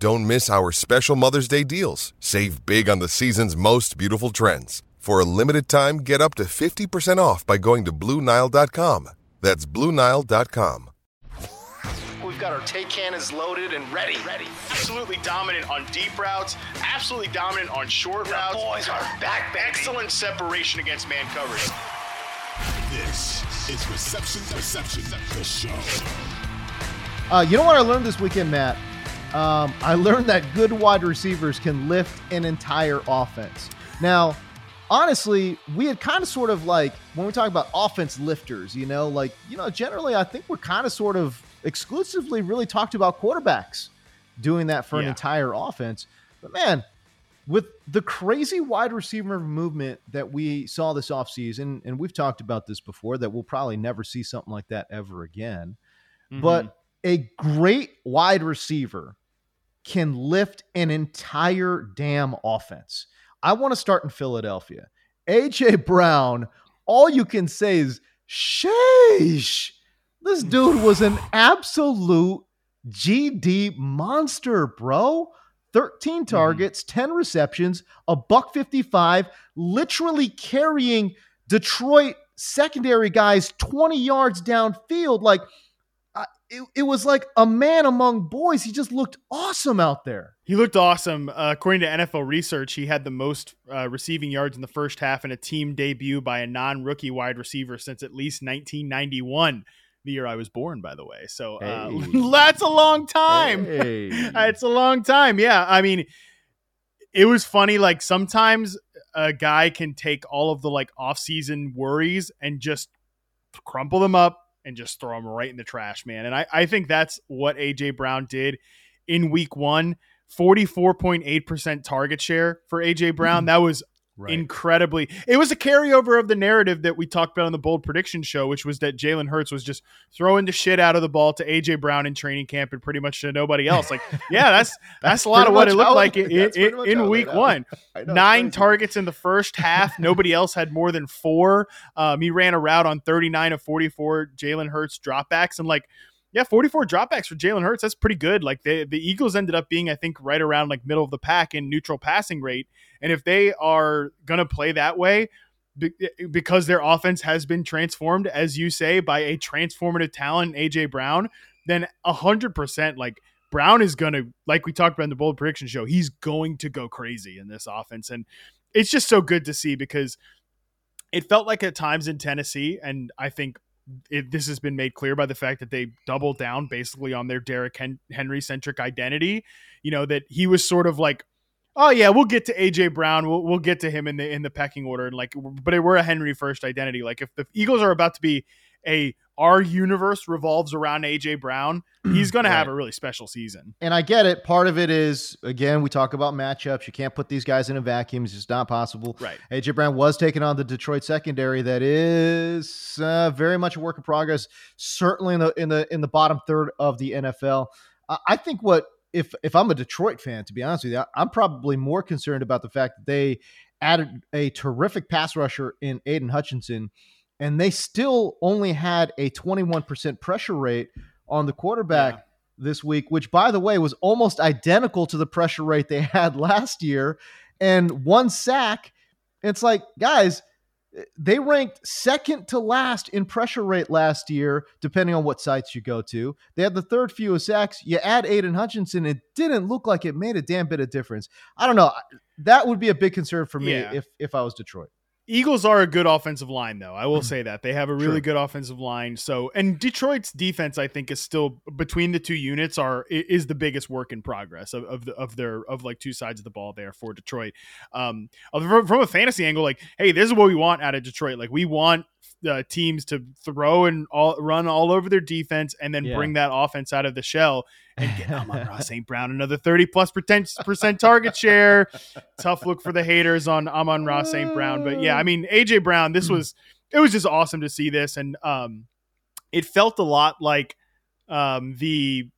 Don't miss our special Mother's Day deals. Save big on the season's most beautiful trends. For a limited time, get up to 50% off by going to Bluenile.com. That's Bluenile.com. We've got our take cannons loaded and ready. Ready. Absolutely dominant on deep routes. Absolutely dominant on short the routes. boys are back, baby. Excellent separation against man coverage. This is Reception Perception, the show. Uh, you know what I learned this weekend, Matt? Um, I learned that good wide receivers can lift an entire offense. Now, honestly, we had kind of sort of like when we talk about offense lifters, you know, like, you know, generally I think we're kind of sort of exclusively really talked about quarterbacks doing that for yeah. an entire offense. But man, with the crazy wide receiver movement that we saw this offseason, and we've talked about this before, that we'll probably never see something like that ever again. Mm-hmm. But a great wide receiver can lift an entire damn offense. I want to start in Philadelphia. AJ Brown, all you can say is, sheesh. This dude was an absolute GD monster, bro. 13 mm-hmm. targets, mm-hmm. 10 receptions, a buck 55, literally carrying Detroit secondary guys 20 yards downfield. Like, it, it was like a man among boys. He just looked awesome out there. He looked awesome. Uh, according to NFL research, he had the most uh, receiving yards in the first half in a team debut by a non rookie wide receiver since at least 1991 the year I was born, by the way. So uh, hey. that's a long time. Hey. it's a long time. Yeah. I mean, it was funny. Like sometimes a guy can take all of the like off season worries and just crumple them up and just throw them right in the trash, man. And I, I think that's what AJ Brown did in week one. 44.8% target share for AJ Brown. Mm-hmm. That was Right. Incredibly, it was a carryover of the narrative that we talked about on the bold prediction show, which was that Jalen Hurts was just throwing the shit out of the ball to AJ Brown in training camp and pretty much to nobody else. Like, yeah, that's that's, that's a lot of what it looked like in, in, in week one. Nine targets in the first half. nobody else had more than four. Um, he ran a route on 39 of 44 Jalen Hurts dropbacks, and like yeah, 44 dropbacks for Jalen Hurts. That's pretty good. Like the the Eagles ended up being, I think, right around like middle of the pack in neutral passing rate. And if they are gonna play that way, because their offense has been transformed, as you say, by a transformative talent, AJ Brown, then hundred percent, like Brown is gonna, like we talked about in the bold prediction show, he's going to go crazy in this offense, and it's just so good to see because it felt like at times in Tennessee, and I think it, this has been made clear by the fact that they doubled down basically on their Derrick Hen- Henry centric identity. You know that he was sort of like, oh yeah, we'll get to AJ Brown, we'll we'll get to him in the in the pecking order, and like, but we're a Henry first identity. Like if the Eagles are about to be a our universe revolves around AJ Brown, he's going right. to have a really special season. And I get it. Part of it is again, we talk about matchups. You can't put these guys in a vacuum; it's just not possible. Right. AJ Brown was taking on the Detroit secondary that is uh, very much a work in progress. Certainly in the in the in the bottom third of the NFL. Uh, I think what if if I'm a Detroit fan, to be honest with you, I'm probably more concerned about the fact that they added a terrific pass rusher in Aidan Hutchinson and they still only had a 21% pressure rate on the quarterback yeah. this week, which, by the way, was almost identical to the pressure rate they had last year, and one sack. It's like, guys, they ranked second to last in pressure rate last year, depending on what sites you go to. They had the third fewest sacks. You add Aidan Hutchinson, it didn't look like it made a damn bit of difference. I don't know. That would be a big concern for me yeah. if if I was Detroit. Eagles are a good offensive line, though. I will Mm. say that they have a really Sure. good offensive line. So, and Detroit's defense, I think, is still between the two units are is the biggest work in progress of of, the, of their of like two sides of the ball there for Detroit. Um, from from a fantasy angle, like, hey, this is what we want out of Detroit. Like, we want uh, teams to throw and all run all over their defense, and then Yeah. bring that offense out of the shell and get Amon-Ra St. Brown another thirty plus percent percent target share tough look for the haters on Amon-Ra St. Brown. But yeah, I mean AJ Brown, this was it was just awesome to see this. And um it felt a lot like um the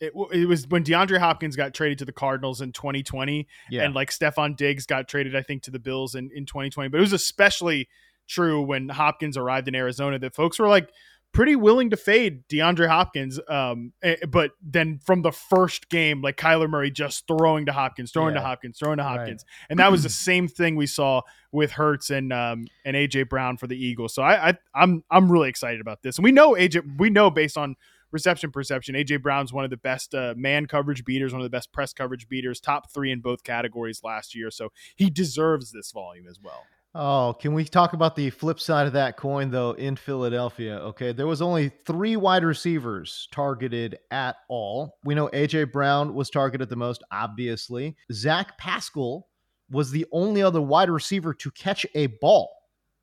it, it was when DeAndre Hopkins got traded to the Cardinals in 2020 Yeah. and like Stefon Diggs got traded, I think, to the Bills in, in 2020. But it was especially true when Hopkins arrived in Arizona that folks were like pretty willing to fade DeAndre Hopkins. Um, eh, but then from the first game, like Kyler Murray just throwing to Hopkins, throwing to Hopkins, throwing to Right. Hopkins, and that was the same thing we saw with Hurts and um, and AJ Brown for the Eagles. So I, I I'm I'm really excited about this, and we know AJ, we know based on reception perception, AJ Brown's one of the best uh, man coverage beaters, one of the best press coverage beaters, top three in both categories last year. So he deserves this volume as well. Oh, can we talk about the flip side of that coin though in Philadelphia? Okay, there was only three wide receivers targeted at all. We know AJ Brown was targeted the most, obviously. Zach Pascal was the only other wide receiver to catch a ball.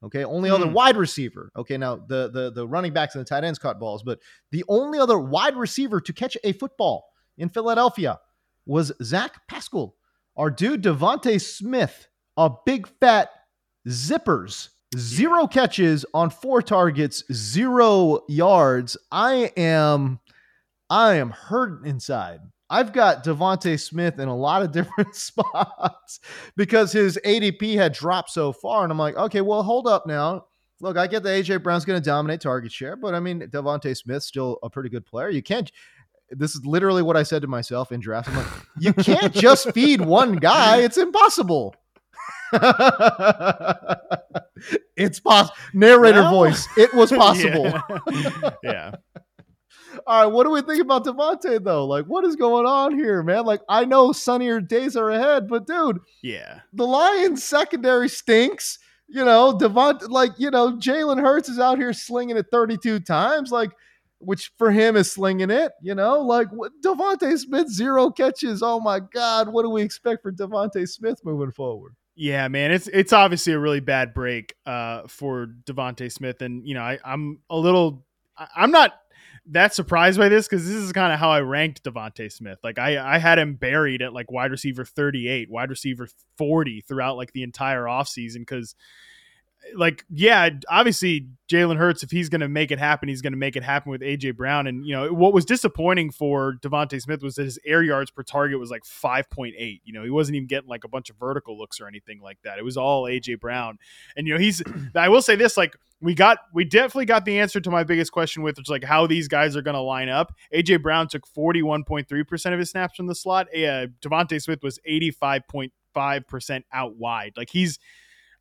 Okay, only other Hmm. wide receiver. Okay, now the the the running backs and the tight ends caught balls, but the only other wide receiver to catch a football in Philadelphia was Zach Pascal. Our dude DeVonta Smith, a big fat zippers, zero catches on four targets, zero yards. I am, I am hurt inside. I've got DeVonta Smith in a lot of different spots because his ADP had dropped so far, and I'm like, okay, well, hold up now. Look, I get that AJ Brown's going to dominate target share, but I mean, DeVonta Smith's still a pretty good player. You can't. This is literally what I said to myself in draft. I'm like, you can't just feed one guy. It's impossible. it's possible. Narrator Well- voice. It was possible. Yeah. yeah. All right, what do we think about DeVonta though? Like, what is going on here, man? Like, I know sunnier days are ahead, but dude, Yeah. the Lions secondary stinks. You know, Devont, like, you know, Jalen Hurts is out here slinging it 32 times, like, which for him is slinging it. You know, like what, DeVonta Smith zero catches. Oh my God, what do we expect for DeVonta Smith moving forward? Yeah, man, it's it's obviously a really bad break uh, for DeVonta Smith, and you know I, I'm a little, I'm not that surprised by this because this is kind of how I ranked DeVonta Smith. Like I I had him buried at like wide receiver 38, wide receiver 40 throughout like the entire offseason because like yeah obviously jalen hurts if he's going to make it happen he's going to make it happen with aj brown. And you know what was disappointing for devonta smith was that his air yards per target was like 5.8 you know he wasn't even getting like a bunch of vertical looks or anything like that. It was all aj brown. And you know he's i will say this like we got we definitely got the answer to my biggest question with which like how these guys are going to line up. Aj brown took 41.3% of his snaps from the slot. Uh, devonta smith was 85.5% out wide. Like he's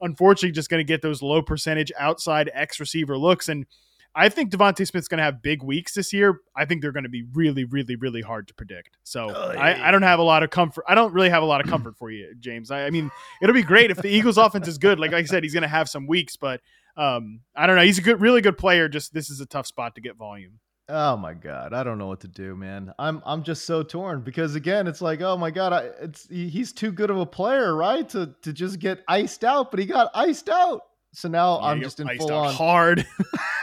unfortunately just going to get those low percentage outside X receiver looks. And I think DeVonta Smith's going to have big weeks this year. I think they're going to be really, really, really hard to predict. So I, I don't have a lot of comfort. I don't really have a lot of comfort for you, James. I, I mean, it'll be great if the Eagles offense is good. Like I said, he's going to have some weeks, but um, I don't know. He's a good, really good player. Just this is a tough spot to get volume. Oh my god, I don't know what to do, man. I'm I'm just so torn because again, it's like, oh my god, I, it's he's too good of a player, right? To to just get iced out, but he got iced out. So now Yeah, I'm just in full on hard.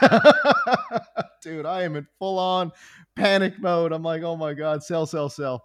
Dude, I am in full on panic mode. I'm like, oh my god, sell, sell, sell.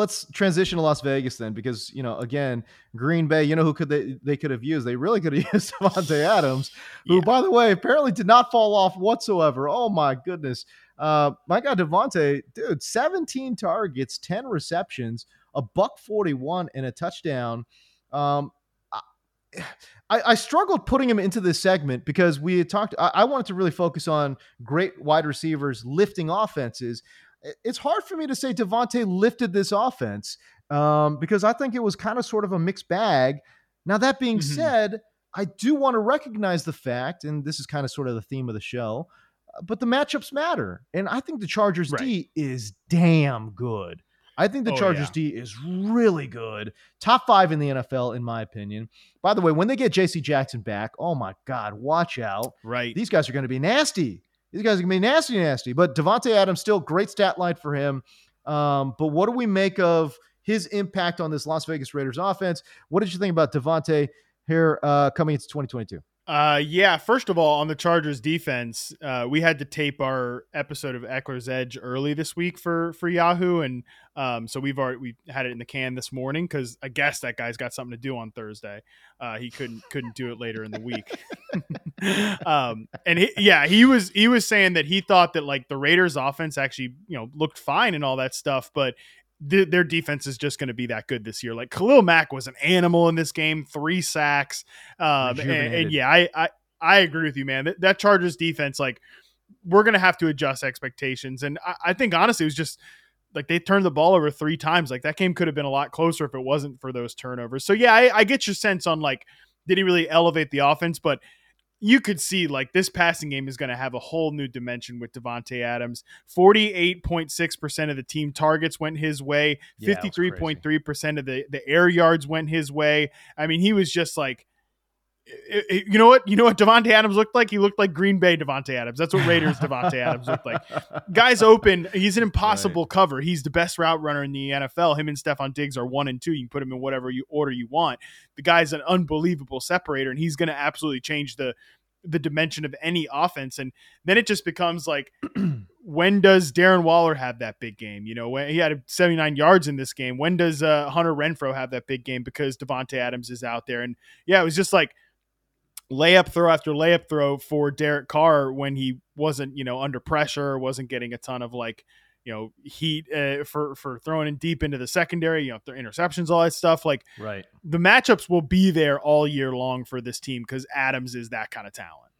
Let's transition to Las Vegas then, because you know, again, Green Bay. You know who could they they could have used? They really could have used Davante Adams, who, Yeah. by the way, apparently did not fall off whatsoever. Oh my goodness, uh, my God, Davante, dude, 17 targets, 10 receptions, a buck 41, and a touchdown. Um, I- I, I struggled putting him into this segment because we had talked. I, I wanted to really focus on great wide receivers lifting offenses. It's hard for me to say Davante lifted this offense um, because I think it was kind of sort of a mixed bag. Now that being Mhm. said, I do want to recognize the fact, and this is kind of sort of the theme of the show, uh, but the matchups matter, and I think the Chargers Right. D is damn good. I think the Oh, Chargers yeah. D is really good. Top five in the NFL, in my opinion. By the way, when they get JC Jackson back, oh my God, watch out. Right. These guys are going to be nasty. These guys are going to be nasty, nasty. But Davante Adams, still great stat line for him. Um, but what do we make of his impact on this Las Vegas Raiders offense? What did you think about Davante here uh, coming into 2022? Uh, yeah. First of all, on the Chargers defense, uh, we had to tape our episode of Eckler's Edge early this week for for Yahoo, and um, so we've already we had it in the can this morning because I guess that guy's got something to do on Thursday. Uh, he couldn't couldn't do it later in the week. um, and he, yeah, he was he was saying that he thought that like the Raiders' offense actually you know looked fine and all that stuff, but th- their defense is just going to be that good this year. Like Khalil Mack was an animal in this game, three sacks. Um, and, and yeah, I, I I agree with you, man. That, that Chargers defense, like, we're gonna have to adjust expectations. And I, I think honestly, it was just like they turned the ball over three times. Like that game could have been a lot closer if it wasn't for those turnovers. So yeah, I, I get your sense on like, did he really elevate the offense? But you could see like this passing game is going to have a whole new dimension with Davante Adams. Forty-eight point six percent of the team targets went his way. Yeah, Fifty-three point three percent of the the air yards went his way. I mean, he was just like. It- it- you know what? You know what Davante Adams looked like? He looked like Green Bay Davante Adams. That's what Raiders Davante Adams looked like. Guy's open. He's an impossible cover. He's the best route runner in the NFL. Him and Stefon Diggs are one and two. You can put him in whatever you order you want. The guy's an unbelievable separator, and he's going to absolutely change the the dimension of any offense. And then it just becomes like, when does Darren Waller have that big game? You know, when he had 79 yards in this game. When does uh, Hunter Renfrow have that big game because Davante Adams is out there? And yeah, it was just like layup throw after layup throw for Derek Carr when he wasn't, you know, under pressure, wasn't getting a ton of like, you know, heat uh, for for throwing in deep into the secondary, you know, their interceptions, all that stuff. Like Right. the matchups will be there all year long for this team because Adams is that kind of talent.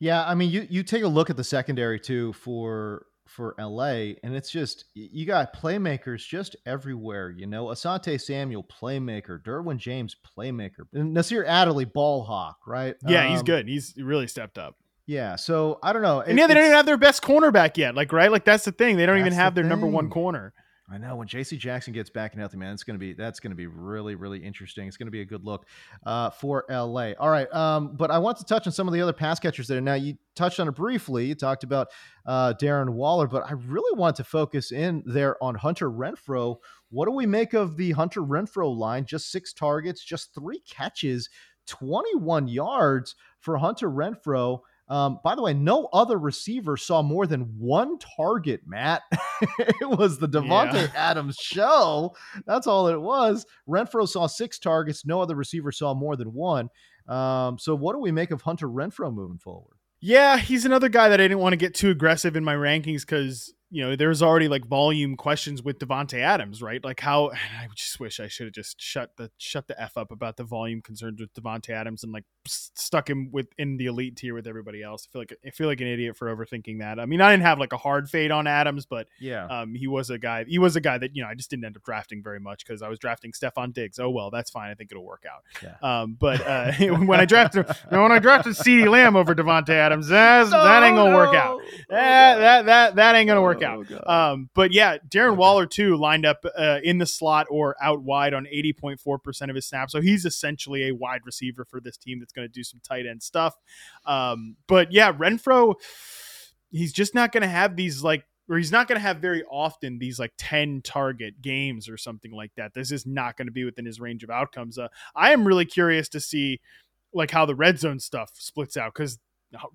Yeah, I mean, you you take a look at the secondary too for for LA, and it's just you got playmakers just everywhere. You know, Asante Samuel, playmaker. Derwin James, playmaker. And Nasir Adderley, ball hawk. Right? Yeah, he's Um, good. He's really stepped up. Yeah. So I don't know. And It- yeah, they don't even have their best cornerback yet. Like, right? Like that's the thing. They don't even That's the have their number one corner. I know when J.C. Jackson gets back and healthy, man, it's gonna be that's gonna be really really interesting. It's gonna be a good look uh, for L.A. All right, um, but I want to touch on some of the other pass catchers there. Now you touched on it briefly. You talked about uh, Darren Waller, but I really want to focus in there on Hunter Renfrow. What do we make of the Hunter Renfrow line? Just six targets, just three catches, twenty-one yards for Hunter Renfrow. Um, by the way, no other receiver saw more than one target, Matt. it was the Davante Yeah. Adams show. That's all it was. Renfrow saw six targets. No other receiver saw more than one. Um, so, what do we make of Hunter Renfrow moving forward? Yeah, he's another guy that I didn't want to get too aggressive in my rankings because you know there's already like volume questions with Davante Adams, right? Like how I just wish I should have just shut the shut the f up about the volume concerns with Davante Adams and like stuck him with in the elite tier with everybody else. I feel like I feel like an idiot for overthinking that. I mean, I didn't have like a hard fade on Adams, but Yeah. um, he was a guy. He was a guy that you know I just didn't end up drafting very much because I was drafting Stefon Diggs. Oh well, that's fine. I think it'll work out. Yeah. Um, but uh, when I drafted when I drafted Ceedee Lamb over Davante Adams, that's, that ain't gonna work out. That, that that that ain't gonna work out. Um, but yeah, Darren Waller too lined up uh, in the slot or out wide on eighty point four percent of his snaps. So he's essentially a wide receiver for this team that's going to do some tight end stuff. Um, but yeah, Renfrow, he's just not going to have these like. Or he's not going to have very often these like 10 target games or something like that. This is not going to be within his range of outcomes. Uh, I am really curious to see like how the red zone stuff splits out because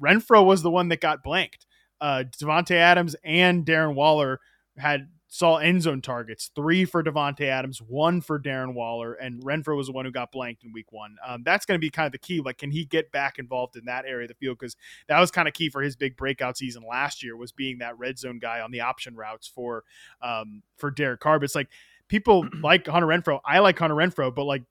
Renfrow was the one that got blanked. Uh, Davante Adams and Darren Waller had saw end zone targets three for Davante Adams, one for Darren Waller, and Renfrow was the one who got blanked in week one. Um, that's going to be kind of the key. Like, can he get back involved in that area of the field? Because that was kind of key for his big breakout season last year was being that red zone guy on the option routes for um, for Derek Carr. But it's like people like Hunter Renfrow. I like Hunter Renfrow, but like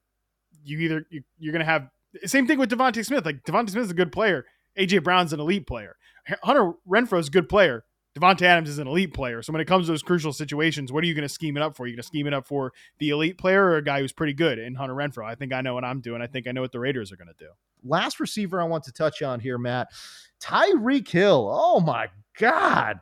you either you, you're going to have Same thing with DeVonta Smith. Like DeVonta Smith is a good player. AJ Brown's an elite player. Hunter Renfrow is a good player. Davante Adams is an elite player. So when it comes to those crucial situations, what are you going to scheme it up for? Are you going to scheme it up for the elite player or a guy who's pretty good in Hunter Renfrow? I think I know what I'm doing. I think I know what the Raiders are going to do. Last receiver I want to touch on here, Matt. Tyreek Hill. Oh my God.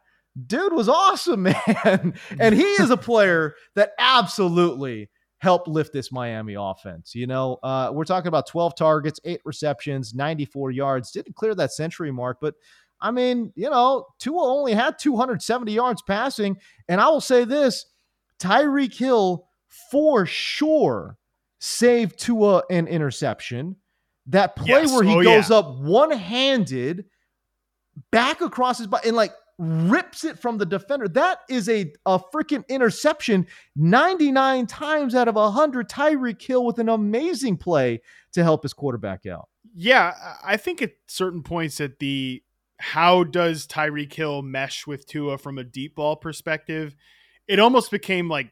Dude was awesome, man. and he is a player that absolutely helped lift this Miami offense. You know, uh, we're talking about 12 targets, eight receptions, 94 yards. Didn't clear that century mark, but I mean, you know, Tua only had 270 yards passing. And I will say this Tyreek Hill for sure saved Tua an interception. That play Yes. where he Oh, goes yeah. up one handed back across his body and like rips it from the defender. That is a, a freaking interception. 99 times out of 100, Tyreek Hill with an amazing play to help his quarterback out. Yeah, I I think at certain points that the how does Tyreek Hill mesh with Tua from a deep ball perspective, it almost became like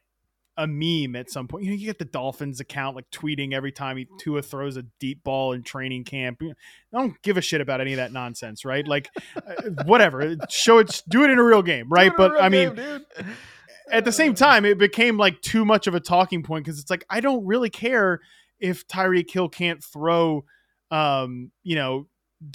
a meme at some point. You know, you get the Dolphins account like tweeting every time he Tua throws a deep ball in training camp. I don't give a shit about any of that nonsense, right? Like, uh, whatever. Show it, do it in a real game, right? But I mean, at the same time, it became like too much of a talking point because it's like I don't really care if Tyreek Hill can't throw, um, you know,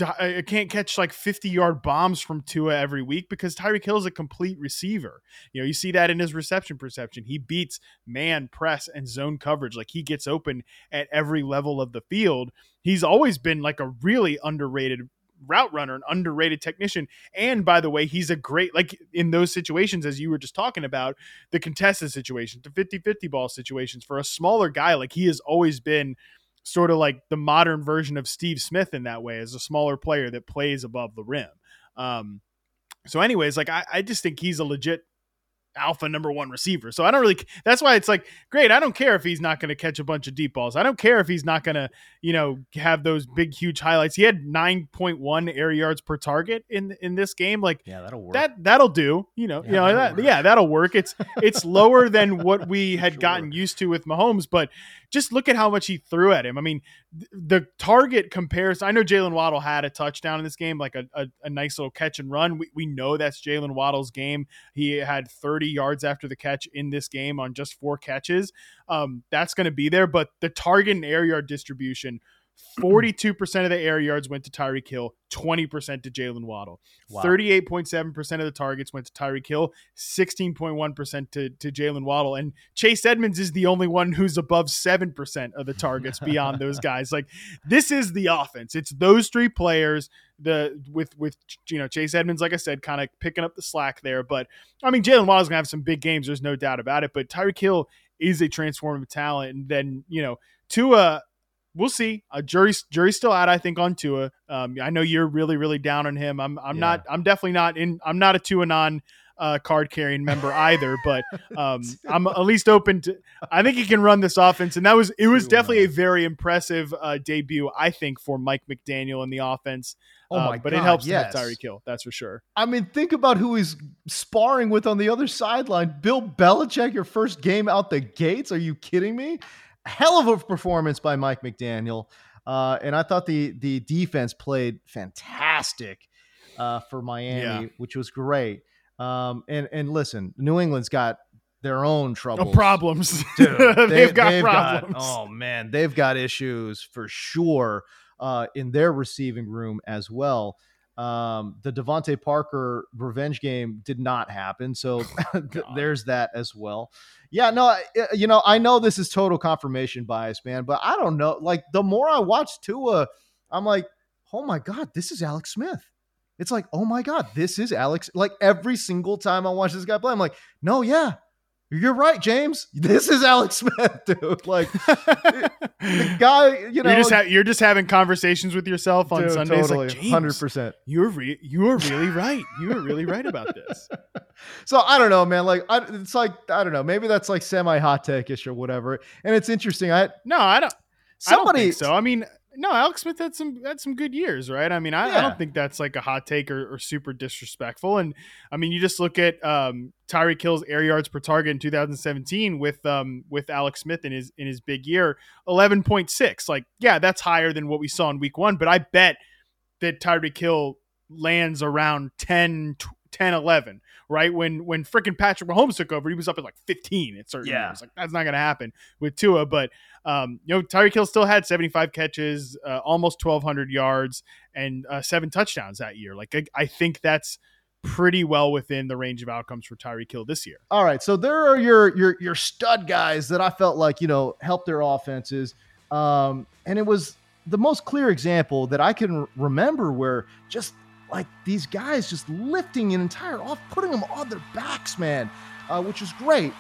uh, can't catch like fifty yard bombs from Tua every week because Tyreek Hill is a complete receiver. You know, you see that in his reception perception. He beats man, press, and zone coverage. Like he gets open at every level of the field. He's always been like a really underrated route runner, an underrated technician. And by the way, he's a great, like in those situations, as you were just talking about, the contested situations, the 50 50 ball situations for a smaller guy, like he has always been sort of like the modern version of Steve Smith in that way, as a smaller player that plays above the rim. Um, so, anyways, like I, I just think he's a legit alpha number one receiver. So I don't really that's why it's like great. I don't care if he's not going to catch a bunch of deep balls. I don't care if he's not going to, you know, have those big huge highlights. He had 9.1 air yards per target in in this game. Like Yeah, that'll work. that that'll do. You know, you know that'll that, yeah, that'll work. It's it's lower than what we had gotten used to with Mahomes, but just look at how much he threw at him. I mean, th- the target comparison. I know Jaylen Waddle had a touchdown in this game, like a, a, a nice little catch and run. We, we know that's Jaylen Waddle's game. He had 30 yards after the catch in this game on just four catches. Um, that's going to be there, but the target and air yard distribution. 42% of the air yards went to Tyreek Hill, 20% to Jaylen Waddle. Wow. 38.7% of the targets went to Tyreek Hill, 16.1% to, to Jaylen Waddle. And Chase Edmonds is the only one who's above 7% of the targets beyond those guys. Like this is the offense. It's those three players, the with with you know, Chase Edmonds, like I said, kind of picking up the slack there. But I mean Jaylen Waddle's gonna have some big games, there's no doubt about it. But Tyreek Hill is a transformative talent. And then, you know, Tua we'll see. A jury's jury's still out, I think, on Tua. Um, I know you're really, really down on him. I'm I'm Yeah. not I'm definitely not in I'm not a Tua non uh, card carrying member either, but um, I'm at least open to I think he can run this offense. And that was it was definitely a very impressive uh, debut, I think, for Mike McDaniel in the offense. Oh Uh, my but God, it helps yes. to have Tyreek Hill, that's for sure. I mean, think about who he's sparring with on the other sideline. Bill Belichick, your first game out the gates. Are you kidding me? Hell of a performance by Mike McDaniel. Uh, and I thought the the defense played fantastic uh, for Miami, Yeah. which was great. Um, and and listen, New England's got their own No troubles. problems. Dude, they've they- got problems. oh man, they've got issues for sure uh, in their receiving room as well. Um, the DeVante Parker revenge game did not happen, so th- there's that as well. Yeah, no, I- you know, I know this is total confirmation bias, man, but I don't know. Like the more I watch Tua, I'm like, oh my god, this is Alex Smith. It's like, oh my god, this is Alex. Like every single time I watch this guy play, I'm like, no, yeah, you're right, James. This is Alex Smith, dude. Like the guy, you know, you're just ha- you're just having conversations with yourself on dude, Sundays, totally, hundred percent. You're re- you are really right. You are really right about this. So I don't know, man. Like, I, it's like I don't know. Maybe that's like semi hot take ish or whatever. And it's interesting. I No, I don't. I don't somebody think so. I mean, No, Alex Smith had some had some good years, right? I mean, I, I don't think that's like a hot take or, or super disrespectful. And I mean, you just look at um, Tyreek Hill's air yards per target in 2017 with um, with Alex Smith in his in his big year, 11.6. Like, yeah, that's higher than what we saw in Week One, but I bet that Tyreek Hill lands around 10, tw- 10 11, right? When when freaking Patrick Mahomes took over, he was up at like 15 at certain Yeah. years. Like that's not going to happen with Tua, but um, you know, Tyreek Hill still had 75 catches, uh, almost 1,200 yards, and uh, seven touchdowns that year. Like, I, I think that's pretty well within the range of outcomes for Tyreek Hill this year. All right, so there are your your your stud guys that I felt like you know helped their offenses, um, and it was the most clear example that I can remember where just like these guys just lifting an entire off, putting them on their backs, man, uh, which is great.